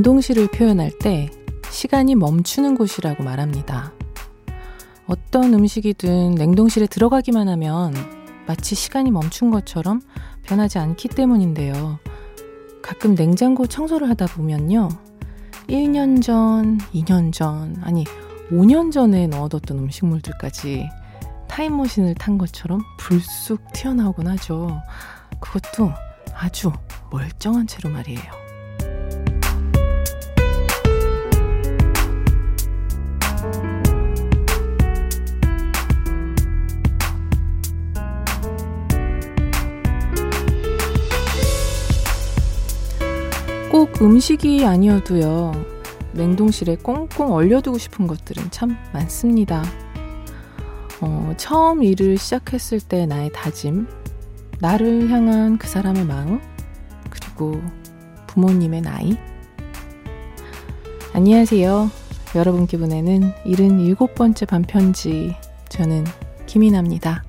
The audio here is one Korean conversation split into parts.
냉동실을 표현할 때 시간이 멈추는 곳이라고 말합니다. 어떤 음식이든 냉동실에 들어가기만 하면 마치 시간이 멈춘 것처럼 변하지 않기 때문인데요. 가끔 냉장고 청소를 하다 보면요. 1년 전, 2년 전, 아니, 5년 전에 넣어뒀던 음식물들까지 타임머신을 탄 것처럼 불쑥 튀어나오곤 하죠. 그것도 아주 멀쩡한 채로 말이에요. 음식이 아니어도요. 냉동실에 꽁꽁 얼려두고 싶은 것들은 참 많습니다. 어, 처음 일을 시작했을 때 나의 다짐, 나를 향한 그 사람의 마음, 그리고 부모님의 나이. 안녕하세요. 여러분께 보내는 77번째 반편지. 저는 김이나입니다.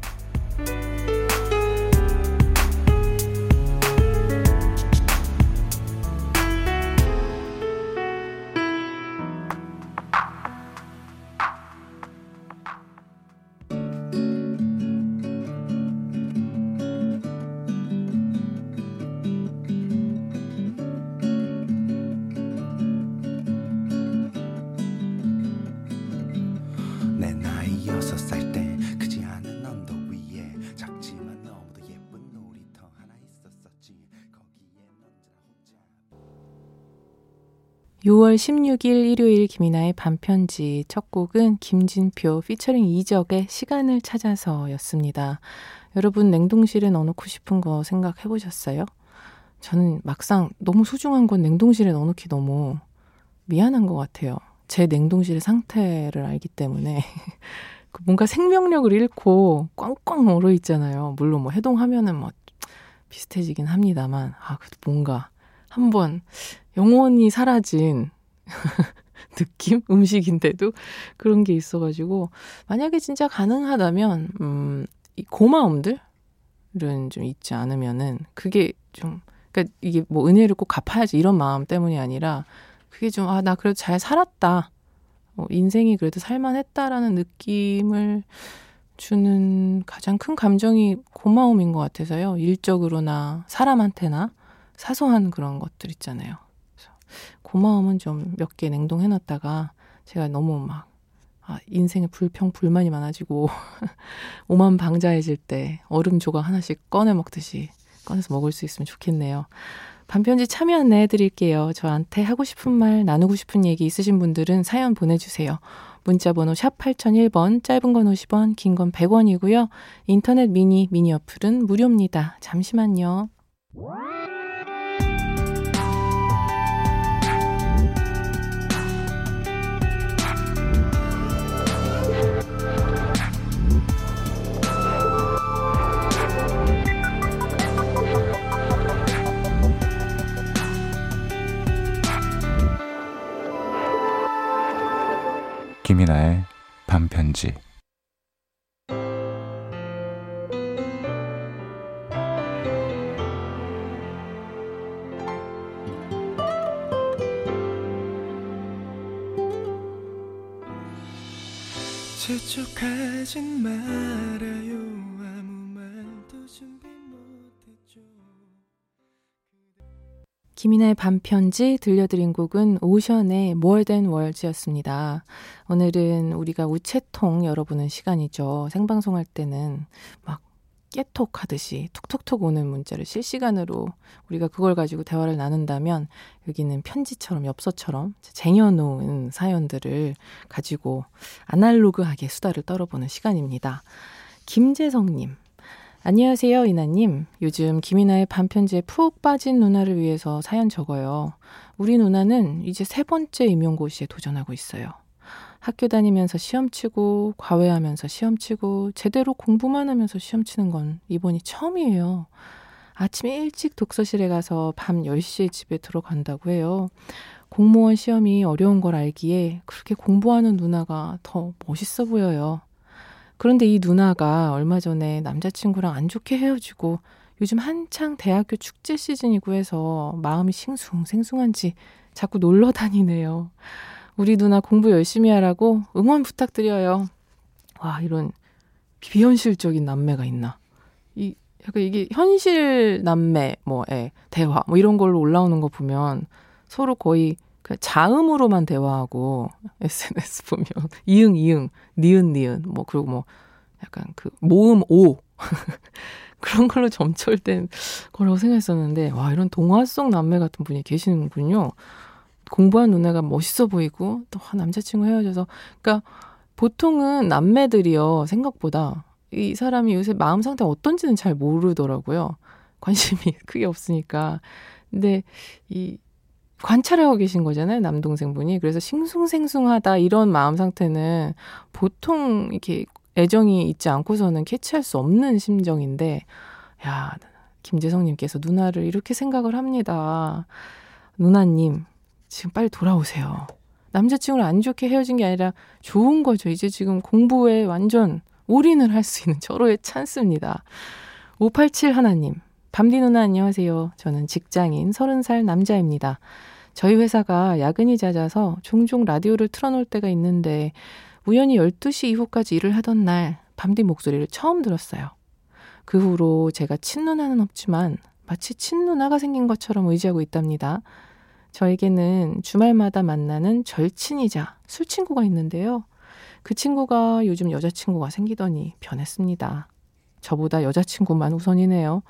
(6월 16일) 일요일 김이나의 반편지 첫 곡은 김진표 피처링 이적의 시간을 찾아서였습니다. 여러분 냉동실에 넣어놓고 싶은 거 생각해 보셨어요? 저는 막상 너무 소중한 건 냉동실에 넣어놓기 너무 미안한 것 같아요. 제 냉동실의 상태를 알기 때문에 그 뭔가 생명력을 잃고 꽝꽝 얼어 있잖아요. 물론 뭐 해동하면은 뭐 비슷해지긴 합니다만 아 그래도 뭔가 한번 영원히 사라진 느낌? 음식인데도 그런 게 있어가지고, 만약에 진짜 가능하다면, 음, 이 고마움들은 좀 있지 않으면은, 그게 좀, 그니까 이게 뭐 은혜를 꼭 갚아야지 이런 마음 때문이 아니라, 그게 좀, 아, 나 그래도 잘 살았다. 뭐 인생이 그래도 살만했다라는 느낌을 주는 가장 큰 감정이 고마움인 것 같아서요. 일적으로나 사람한테나 사소한 그런 것들 있잖아요. 고마움은 좀 몇 개 냉동해놨다가 제가 너무 막 아, 인생에 불평 불만이 많아지고 오만 방자해질 때 얼음 조각 하나씩 꺼내 먹듯이 꺼내서 먹을 수 있으면 좋겠네요. 반편지 참여 안내 해 드릴게요. 저한테 하고 싶은 말, 나누고 싶은 얘기 있으신 분들은 사연 보내주세요. 문자번호 샵 8001번, 짧은 건 50원, 긴 건 100원이고요. 인터넷 미니, 미니 어플은 무료입니다. 잠시만요. 김이나의 반편지. 재촉하진 말아요. 아무 말도 준비 김이나의 반편지 들려드린 곡은 오션의 More Than Words였습니다. 오늘은 우리가 우체통 열어보는 시간이죠. 생방송할 때는 막 깨톡 하듯이 톡톡톡 오는 문자를 실시간으로 우리가 그걸 가지고 대화를 나눈다면 여기는 편지처럼 엽서처럼 쟁여놓은 사연들을 가지고 아날로그하게 수다를 떨어보는 시간입니다. 김재성님, 안녕하세요, 이나님. 요즘 김이나의 반편지에 푹 빠진 누나를 위해서 사연 적어요. 우리 누나는 이제 세 번째 임용고시에 도전하고 있어요. 학교 다니면서 시험 치고, 과외하면서 시험 치고, 제대로 공부만 하면서 시험 치는 건 이번이 처음이에요. 아침에 일찍 독서실에 가서 밤 10시에 집에 들어간다고 해요. 공무원 시험이 어려운 걸 알기에 그렇게 공부하는 누나가 더 멋있어 보여요. 그런데 이 누나가 얼마 전에 남자친구랑 안 좋게 헤어지고 요즘 한창 대학교 축제 시즌이고 해서 마음이 싱숭생숭한지 자꾸 놀러 다니네요. 우리 누나 공부 열심히 하라고 응원 부탁드려요. 와, 이런 비현실적인 남매가 있나. 이, 약간 이게 현실 남매, 뭐, 예, 대화, 뭐 이런 걸로 올라오는 거 보면 서로 거의 그 자음으로만 대화하고 SNS 보면 이응, 이응, 니은, 니은, 뭐, 그리고 뭐 약간 그 모음 오. 그런 걸로 점철된 거라고 생각했었는데, 와, 이런 동화 속 남매 같은 분이 계시는군요. 공부한 누나가 멋있어 보이고, 또 남자친구 헤어져서, 그러니까 보통은 남매들이요, 생각보다 이 사람이 요새 마음 상태 어떤지는 잘 모르더라고요. 관심이 크게 없으니까. 근데 이 관찰하고 계신 거잖아요, 남동생분이. 그래서 싱숭생숭하다 이런 마음 상태는 보통 이렇게 애정이 있지 않고서는 캐치할 수 없는 심정인데, 야, 김재성님께서 누나를 이렇게 생각을 합니다. 누나님, 지금 빨리 돌아오세요. 남자친구를 안 좋게 헤어진 게 아니라 좋은 거죠. 이제 지금 공부에 완전 올인을 할 수 있는 절호의 찬스입니다. 587 하나님, 밤디 누나 안녕하세요. 저는 직장인 30살 남자입니다. 저희 회사가 야근이 잦아서 종종 라디오를 틀어놓을 때가 있는데 우연히 12시 이후까지 일을 하던 날 밤디 목소리를 처음 들었어요. 그 후로 제가 친누나는 없지만 마치 친누나가 생긴 것처럼 의지하고 있답니다. 저에게는 주말마다 만나는 절친이자 술친구가 있는데요. 그 친구가 요즘 여자친구가 생기더니 변했습니다. 저보다 여자친구만 우선이네요.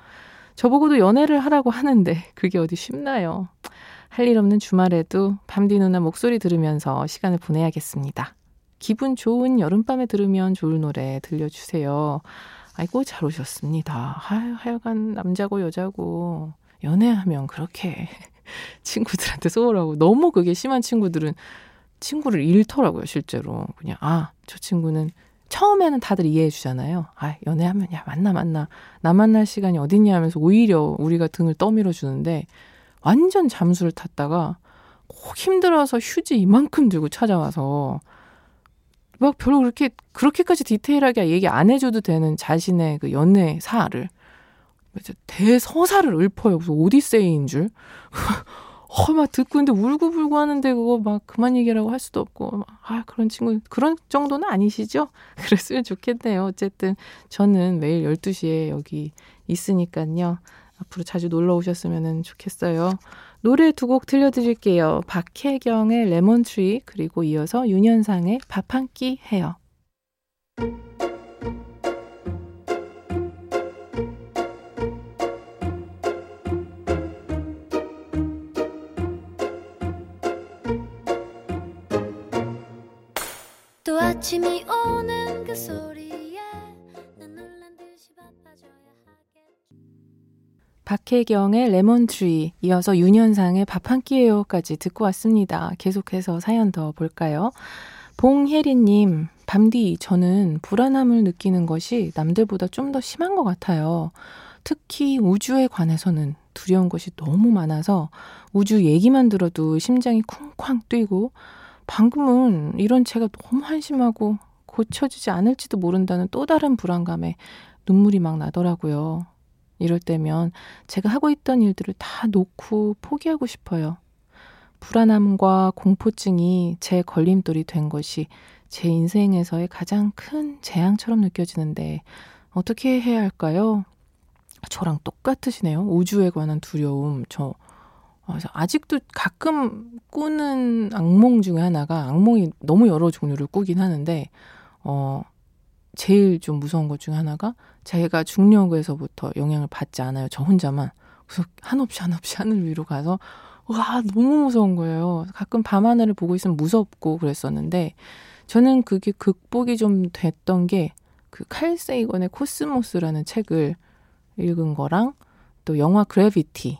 저보고도 연애를 하라고 하는데 그게 어디 쉽나요? 할 일 없는 주말에도 밤디 누나 목소리 들으면서 시간을 보내야겠습니다. 기분 좋은 여름밤에 들으면 좋을 노래 들려주세요. 아이고, 잘 오셨습니다. 하여, 하여간 남자고 여자고 연애하면 그렇게 친구들한테 쏘으라고 너무 그게 심한 친구들은 친구를 잃더라고요, 실제로. 그냥, 아, 저 친구는 처음에는 다들 이해해 주잖아요. 아, 연애하면 야, 만나, 만나. 나 만날 시간이 어딨냐 하면서 오히려 우리가 등을 떠밀어 주는데 완전 잠수를 탔다가 꼭 힘들어서 휴지 이만큼 들고 찾아와서 막 별로 그렇게, 그렇게까지 디테일하게 얘기 안 해줘도 되는 자신의 그 연애 사를 대서사를 읊어요. 무슨 오디세이인 줄. 어, 막 듣고 있는데 울고불고 하는데 그거 막 그만 얘기라고 할 수도 없고, 막, 아, 그런 친구, 그런 정도는 아니시죠? 그랬으면 좋겠네요. 어쨌든 저는 매일 12시에 여기 있으니까요. 앞으로 자주 놀러 오셨으면 좋겠어요. 노래 두 곡 들려드릴게요. 박혜경의 레몬트리, 그리고 이어서 윤현상의 밥 한 끼 해요. 아침이 오는 그 소리 박혜경의 레몬트리 이어서 윤현상의 밥 한 끼 해요까지 듣고 왔습니다. 계속해서 사연 더 볼까요? 봉혜리님, 밤디, 저는 불안함을 느끼는 것이 남들보다 좀 더 심한 것 같아요. 특히 우주에 관해서는 두려운 것이 너무 많아서 우주 얘기만 들어도 심장이 쿵쾅 뛰고 방금은 이런 제가 너무 한심하고 고쳐지지 않을지도 모른다는 또 다른 불안감에 눈물이 막 나더라고요. 이럴 때면 제가 하고 있던 일들을 다 놓고 포기하고 싶어요. 불안함과 공포증이 제 걸림돌이 된 것이 제 인생에서의 가장 큰 재앙처럼 느껴지는데 어떻게 해야 할까요? 저랑 똑같으시네요. 우주에 관한 두려움. 저 그래서 아직도 가끔 꾸는 악몽 중에 하나가 악몽이 너무 여러 종류를 꾸긴 하는데 어 제일 좀 무서운 것 중에 하나가 제가 중력에서부터 영향을 받지 않아요. 저 혼자만. 그래서 한없이 한없이 하늘 위로 가서 와 너무 무서운 거예요. 가끔 밤하늘을 보고 있으면 무섭고 그랬었는데 저는 그게 극복이 좀 됐던 게 그 칼 세이건의 코스모스라는 책을 읽은 거랑 또 영화 그래비티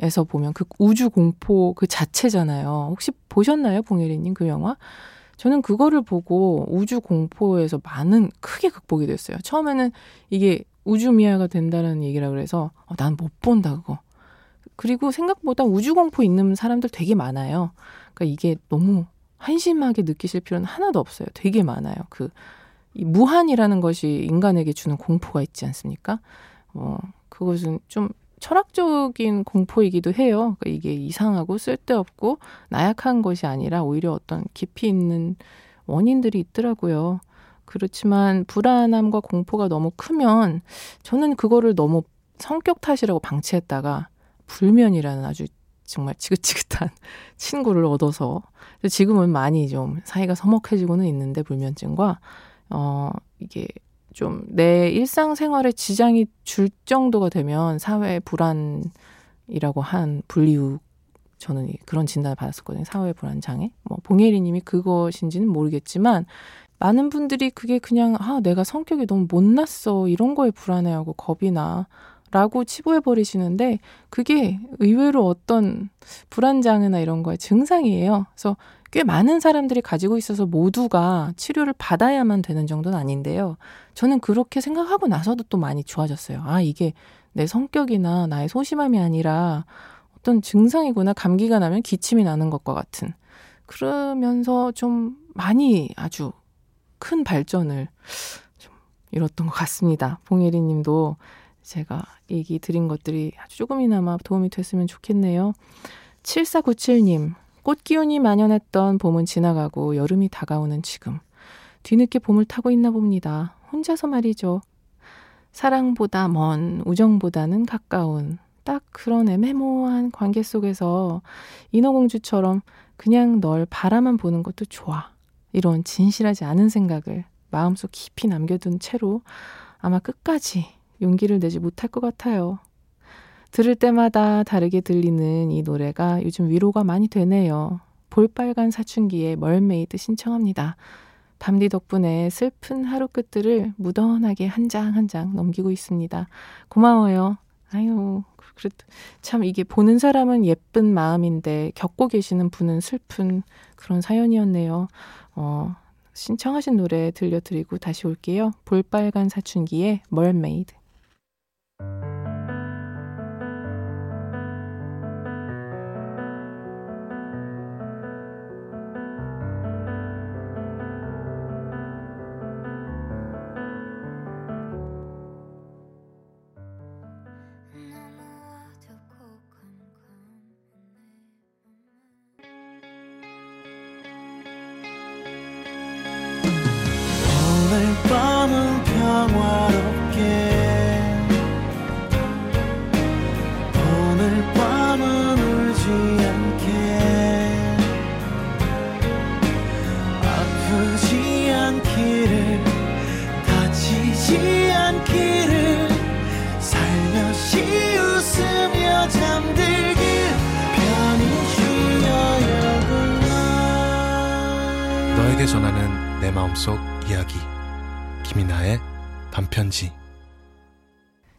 에서 보면 그 우주 공포 그 자체잖아요. 혹시 보셨나요, 봉예리님 그 영화? 저는 그거를 보고 우주 공포에서 많은 크게 극복이 됐어요. 처음에는 이게 우주 미아가 된다는 얘기라 그래서 어, 난못 본다 그거. 그리고 생각보다 우주 공포 있는 사람들 되게 많아요. 그러니까 이게 너무 한심하게 느끼실 필요는 하나도 없어요. 되게 많아요. 그이 무한이라는 것이 인간에게 주는 공포가 있지 않습니까? 어, 그것은 좀 철학적인 공포이기도 해요. 그러니까 이게 이상하고 쓸데없고 나약한 것이 아니라 오히려 어떤 깊이 있는 원인들이 있더라고요. 그렇지만 불안함과 공포가 너무 크면 저는 그거를 너무 성격 탓이라고 방치했다가 불면이라는 아주 정말 지긋지긋한 친구를 얻어서 지금은 많이 좀 사이가 서먹해지고는 있는데 불면증과 어 이게 좀 내 일상생활에 지장이 줄 정도가 되면 사회 불안이라고 한 분류 저는 그런 진단을 받았었거든요. 사회 불안 장애. 뭐 봉예리 님이 그것인지는 모르겠지만 많은 분들이 그게 그냥 아 내가 성격이 너무 못났어 이런 거에 불안해하고 겁이 나 라고 치부해 버리시는데 그게 의외로 어떤 불안 장애나 이런 거의 증상이에요. 그래서 꽤 많은 사람들이 가지고 있어서 모두가 치료를 받아야만 되는 정도는 아닌데요. 저는 그렇게 생각하고 나서도 또 많이 좋아졌어요. 아, 이게 내 성격이나 나의 소심함이 아니라 어떤 증상이구나. 감기가 나면 기침이 나는 것과 같은. 그러면서 좀 많이 아주 큰 발전을 좀 이뤘던 것 같습니다. 봉예리 님도 제가 얘기 드린 것들이 아주 조금이나마 도움이 됐으면 좋겠네요. 7497님, 꽃 기운이 만연했던 봄은 지나가고 여름이 다가오는 지금. 뒤늦게 봄을 타고 있나 봅니다. 혼자서 말이죠. 사랑보다 먼, 우정보다는 가까운, 딱 그런 애매모호한 관계 속에서 인어공주처럼 그냥 널 바라만 보는 것도 좋아. 이런 진실하지 않은 생각을 마음속 깊이 남겨둔 채로 아마 끝까지 용기를 내지 못할 것 같아요. 들을 때마다 다르게 들리는 이 노래가 요즘 위로가 많이 되네요. 볼빨간 사춘기의 Mermaid 신청합니다. 밤디 덕분에 슬픈 하루 끝들을 무던하게 한 장 한 장 넘기고 있습니다. 고마워요. 아유, 그래도 참 이게 보는 사람은 예쁜 마음인데 겪고 계시는 분은 슬픈 그런 사연이었네요. 어, 신청하신 노래 들려드리고 다시 올게요. 볼빨간 사춘기의 Mermaid. 오 너에게 전하는 내 마음속 이야기 김이나의 반편지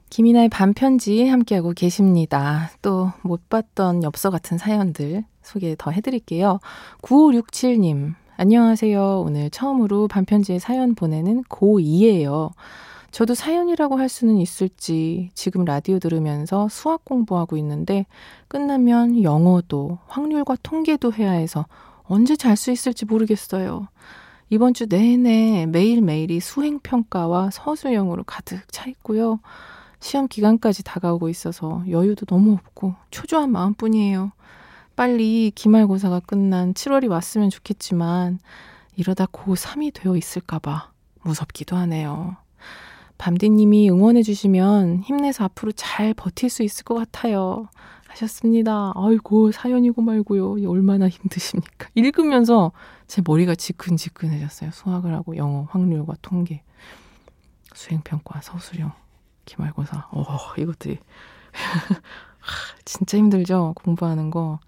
김이나의 반편지 함께하고 계십니다. 또 못 봤던 엽서 같은 사연들 소개 더 해드릴게요. 9567님, 안녕하세요. 오늘 처음으로 반편지에 사연 보내는 고2예요. 저도 사연이라고 할 수는 있을지 지금 라디오 들으면서 수학 공부하고 있는데 끝나면 영어도 확률과 통계도 해야 해서 언제 잘 수 있을지 모르겠어요. 이번 주 내내 매일매일이 수행평가와 서술형으로 가득 차 있고요. 시험 기간까지 다가오고 있어서 여유도 너무 없고 초조한 마음뿐이에요. 빨리 기말고사가 끝난 7월이 왔으면 좋겠지만 이러다 고3이 되어 있을까봐 무섭기도 하네요. 밤디님이 응원해주시면 힘내서 앞으로 잘 버틸 수 있을 것 같아요. 하셨습니다. 아이고, 사연이고 말고요. 이 얼마나 힘드십니까? 읽으면서 제 머리가 지끈지끈해졌어요. 수학을 하고 영어, 확률과 통계, 수행평가, 서술형, 기말고사. 어, 이것들이. 진짜 힘들죠? 공부하는 거.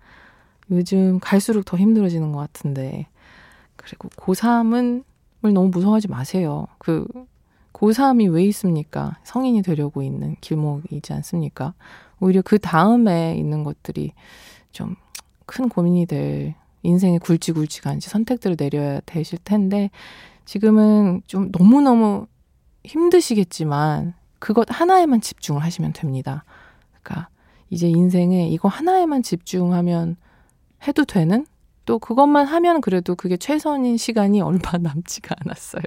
요즘 갈수록 더 힘들어지는 것 같은데. 그리고 고3은 너무 무서워하지 마세요. 그, 고3이 왜 있습니까? 성인이 되려고 있는 길목이지 않습니까? 오히려 그 다음에 있는 것들이 좀 큰 고민이 될 인생의 굵직굵직한지 선택들을 내려야 되실 텐데 지금은 좀 너무너무 힘드시겠지만 그것 하나에만 집중을 하시면 됩니다. 그러니까 이제 인생에 이거 하나에만 집중하면 해도 되는 또 그것만 하면 그래도 그게 최선인 시간이 얼마 남지가 않았어요.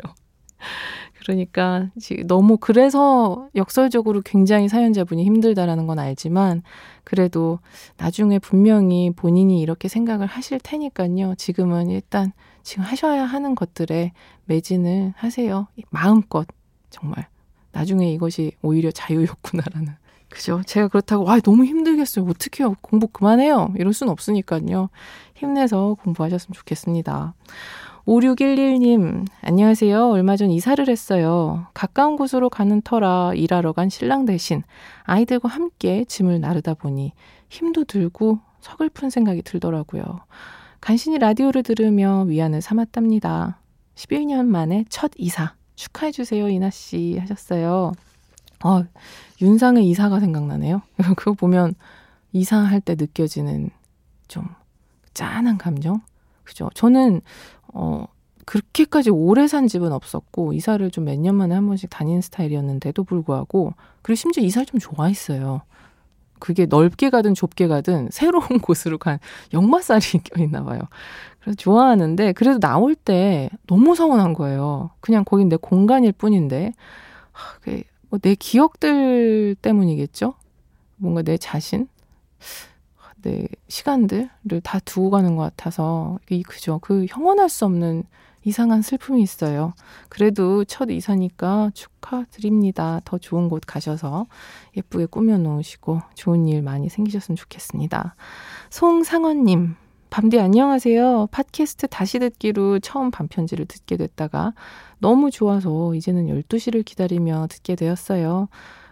그러니까 너무 그래서 역설적으로 굉장히 사연자분이 힘들다라는 건 알지만 그래도 나중에 분명히 본인이 이렇게 생각을 하실 테니까요. 지금은 일단 지금 하셔야 하는 것들에 매진을 하세요. 마음껏 정말 나중에 이것이 오히려 자유였구나라는 그죠? 제가 그렇다고 와 너무 힘들겠어요. 어떻게요? 공부 그만해요. 이럴 순 없으니까요. 힘내서 공부하셨으면 좋겠습니다. 5611님, 안녕하세요. 얼마 전 이사를 했어요. 가까운 곳으로 가는 터라 일하러 간 신랑 대신 아이들과 함께 짐을 나르다 보니 힘도 들고 서글픈 생각이 들더라고요. 간신히 라디오를 들으며 위안을 삼았답니다. 11년 만에 첫 이사 축하해주세요, 이나씨 하셨어요. 어, 윤상의 이사가 생각나네요. 그거 보면 이사할 때 느껴지는 좀 짠한 감정? 그죠? 저는, 어, 그렇게까지 오래 산 집은 없었고, 이사를 좀 몇 년 만에 한 번씩 다니는 스타일이었는데도 불구하고, 그리고 심지어 이사를 좀 좋아했어요. 그게 넓게 가든 좁게 가든 새로운 곳으로 간 역마살이 껴있나 봐요. 그래서 좋아하는데, 그래도 나올 때 너무 서운한 거예요. 그냥 거긴 내 공간일 뿐인데, 하, 뭐내 기억들 때문이겠죠? 뭔가 내 자신? 내 시간들을 다 두고 가는 것 같아서 이 그죠 그 형언할 수 없는 이상한 슬픔이 있어요. 그래도 첫 이사니까 축하드립니다. 더 좋은 곳 가셔서 예쁘게 꾸며 놓으시고 좋은 일 많이 생기셨으면 좋겠습니다. 송상원님, 밤디 안녕하세요. 팟캐스트 다시 듣기로 처음 반편지를 듣게 됐다가 너무 좋아서 이제는 12시를 기다리며 듣게 되었어요.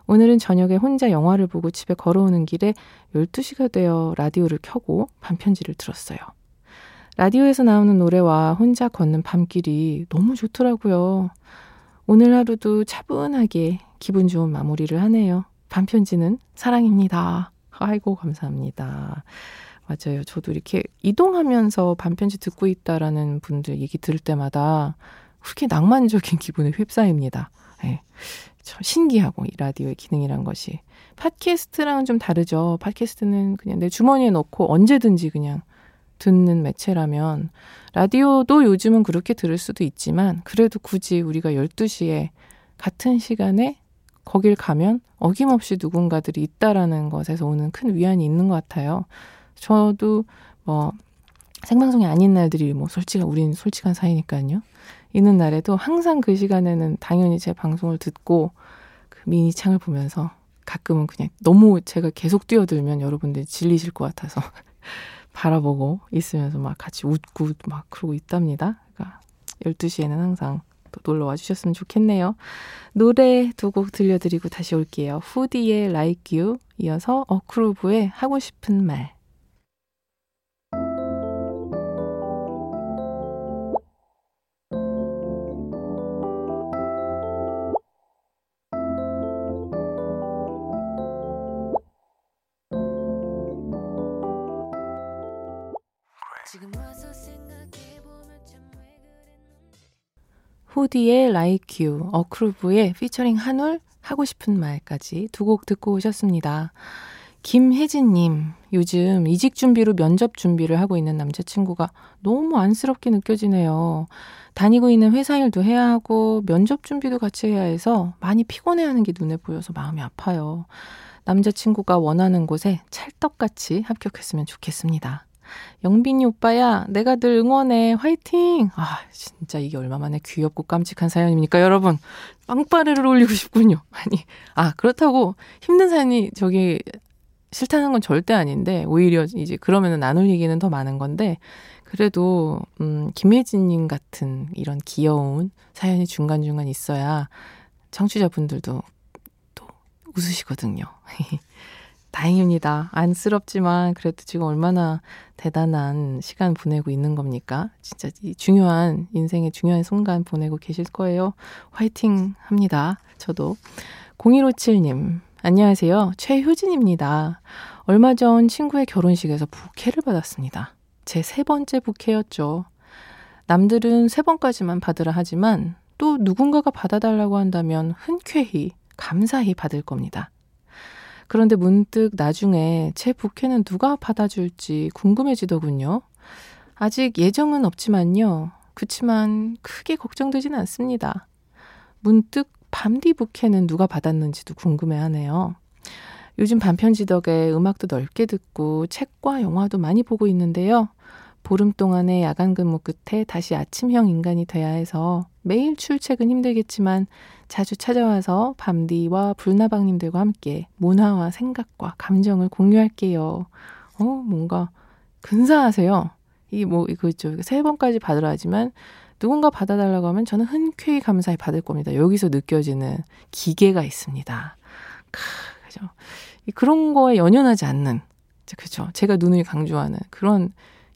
오늘은 저녁에 혼자 영화를 보고 집에 걸어오는 길에 12시가 되어 라디오를 켜고 반편지를 들었어요. 라디오에서 나오는 노래와 혼자 걷는 밤길이 너무 좋더라고요. 오늘 하루도 차분하게 기분 좋은 마무리를 하네요. 반편지는 사랑입니다. 아이고, 감사합니다. 맞아요. 저도 이렇게 이동하면서 반편지 듣고 있다라는 분들 얘기 들을 때마다 그렇게 낭만적인 기분에 휩싸입니다. 네. 신기하고 이 라디오의 기능이란 것이 팟캐스트랑은 좀 다르죠. 팟캐스트는 그냥 내 주머니에 넣고 언제든지 그냥 듣는 매체라면 라디오도 요즘은 그렇게 들을 수도 있지만 그래도 굳이 우리가 12시에 같은 시간에 거길 가면 어김없이 누군가들이 있다라는 것에서 오는 큰 위안이 있는 것 같아요. 저도 뭐 생방송이 아닌 날들이 뭐 솔직한 우린 솔직한 사이니까요. 있는 날에도 항상 그 시간에는 당연히 제 방송을 듣고 그 미니 창을 보면서 가끔은 그냥 너무 제가 계속 뛰어들면 여러분들이 질리실 것 같아서 바라보고 있으면서 막 같이 웃고 막 그러고 있답니다. 그러니까 12시에는 항상 또 놀러 와 주셨으면 좋겠네요. 노래 두 곡 들려드리고 다시 올게요. 후디의 Like You 이어서 어크루브의 하고 싶은 말 후디의 Like You, 어크루브의 피처링 한울, 하고 싶은 말까지 두 곡 듣고 오셨습니다. 김혜진님, 요즘 이직 준비로 면접 준비를 하고 있는 남자친구가 너무 안쓰럽게 느껴지네요. 다니고 있는 회사 일도 해야 하고 면접 준비도 같이 해야 해서 많이 피곤해하는 게 눈에 보여서 마음이 아파요. 남자친구가 원하는 곳에 찰떡같이 합격했으면 좋겠습니다. 영빈이 오빠야, 내가 늘 응원해. 화이팅! 아, 진짜 이게 얼마만에 귀엽고 깜찍한 사연입니까, 여러분? 빵빠레를 올리고 싶군요. 아니, 아, 그렇다고 힘든 사연이 저기 싫다는 건 절대 아닌데, 오히려 이제 그러면은 나눌 얘기는 더 많은 건데, 그래도, 음, 김혜진님 같은 이런 귀여운 사연이 중간중간 있어야 청취자분들도 또 웃으시거든요. 다행입니다. 안쓰럽지만 그래도 지금 얼마나 대단한 시간 보내고 있는 겁니까? 진짜 이 중요한 인생의 중요한 순간 보내고 계실 거예요. 화이팅 합니다. 저도 0157님 안녕하세요. 최효진입니다. 얼마 전 친구의 결혼식에서 부케를 받았습니다. 제 세 번째 부케였죠. 남들은 세 번까지만 받으라 하지만 또 누군가가 받아달라고 한다면 흔쾌히 감사히 받을 겁니다. 그런데 문득 나중에 제 부캐는 누가 받아줄지 궁금해지더군요. 아직 예정은 없지만요. 그치만 크게 걱정되진 않습니다. 문득 밤디 부캐는 누가 받았는지도 궁금해하네요. 요즘 반편지 덕에 음악도 넓게 듣고 책과 영화도 많이 보고 있는데요. 보름 동안의 야간 근무 끝에 다시 아침형 인간이 돼야 해서 매일 출첵은 힘들겠지만 자주 찾아와서 밤디와 불나방님들과 함께 문화와 생각과 감정을 공유할게요. 어, 뭔가 근사하세요. 이게 뭐, 이거 있죠. 세 번까지 받으라 하지만 누군가 받아달라고 하면 저는 흔쾌히 감사히 받을 겁니다. 여기서 느껴지는 기계가 있습니다. 크, 그죠. 그런 거에 연연하지 않는, 그죠. 제가 눈을 강조하는 그런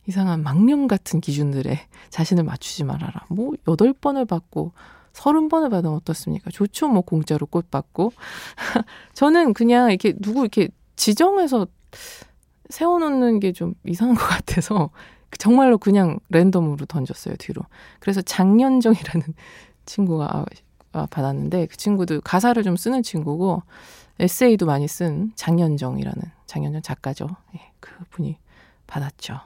이상한 망령 같은 기준들에 자신을 맞추지 말아라. 뭐, 여덟 번을 받고, 서른 번을 받으면 어떻습니까? 좋죠. 뭐, 공짜로 꽃 받고. 저는 그냥 이렇게 누구 이렇게 지정해서 세워놓는 게 좀 이상한 것 같아서 정말로 그냥 랜덤으로 던졌어요, 뒤로. 그래서 장년정이라는 친구가 아, 아, 받았는데 그 친구도 가사를 좀 쓰는 친구고 에세이도 많이 쓴 장년정이라는 장년정 작가죠. 예, 그 분이 받았죠.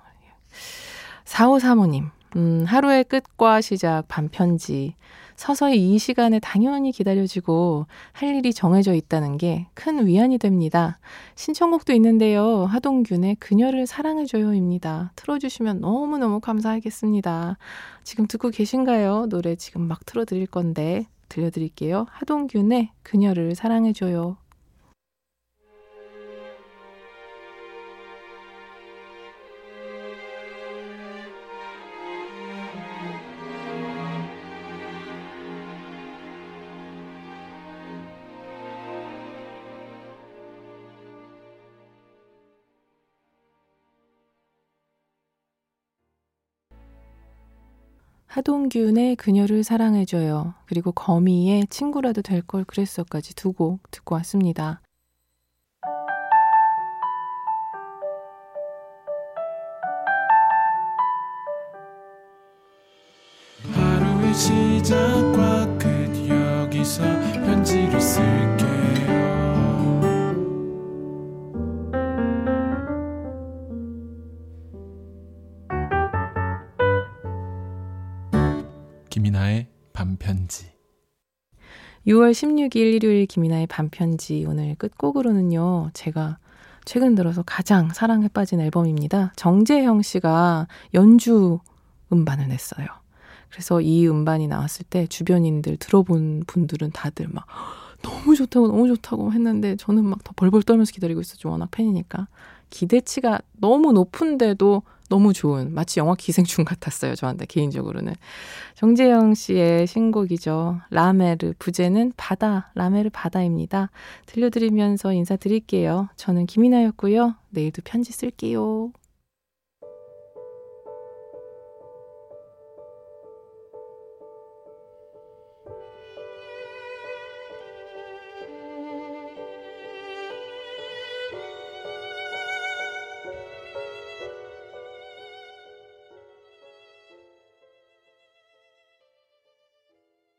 4535님, 음, 하루의 끝과 시작 반편지. 서서히 이 시간에 당연히 기다려지고 할 일이 정해져 있다는 게 큰 위안이 됩니다. 신청곡도 있는데요. 하동균의 그녀를 사랑해줘요입니다. 틀어주시면 너무너무 감사하겠습니다. 지금 듣고 계신가요? 노래 지금 막 틀어드릴 건데 들려드릴게요. 하동균의 그녀를 사랑해줘요. 하동균의 그녀를 사랑해줘요. 그리고 거미의 친구라도 될 걸 그랬어까지 두곡 듣고 왔습니다. 6월 16일 일요일 김이나의 반편지 오늘 끝곡으로는요. 제가 최근 들어서 가장 사랑에 빠진 앨범입니다. 정재형 씨가 연주 음반을 냈어요. 그래서 이 음반이 나왔을 때 주변인들 들어본 분들은 다들 막 너무 좋다고 너무 좋다고 했는데 저는 막 더 벌벌 떨면서 기다리고 있었죠. 워낙 팬이니까. 기대치가 너무 높은데도 너무 좋은 마치 영화 기생충 같았어요. 저한테 개인적으로는. 정재영 씨의 신곡이죠. 라메르 부제는 바다 라메르 바다입니다. 들려드리면서 인사드릴게요. 저는 김이나였고요. 내일도 편지 쓸게요.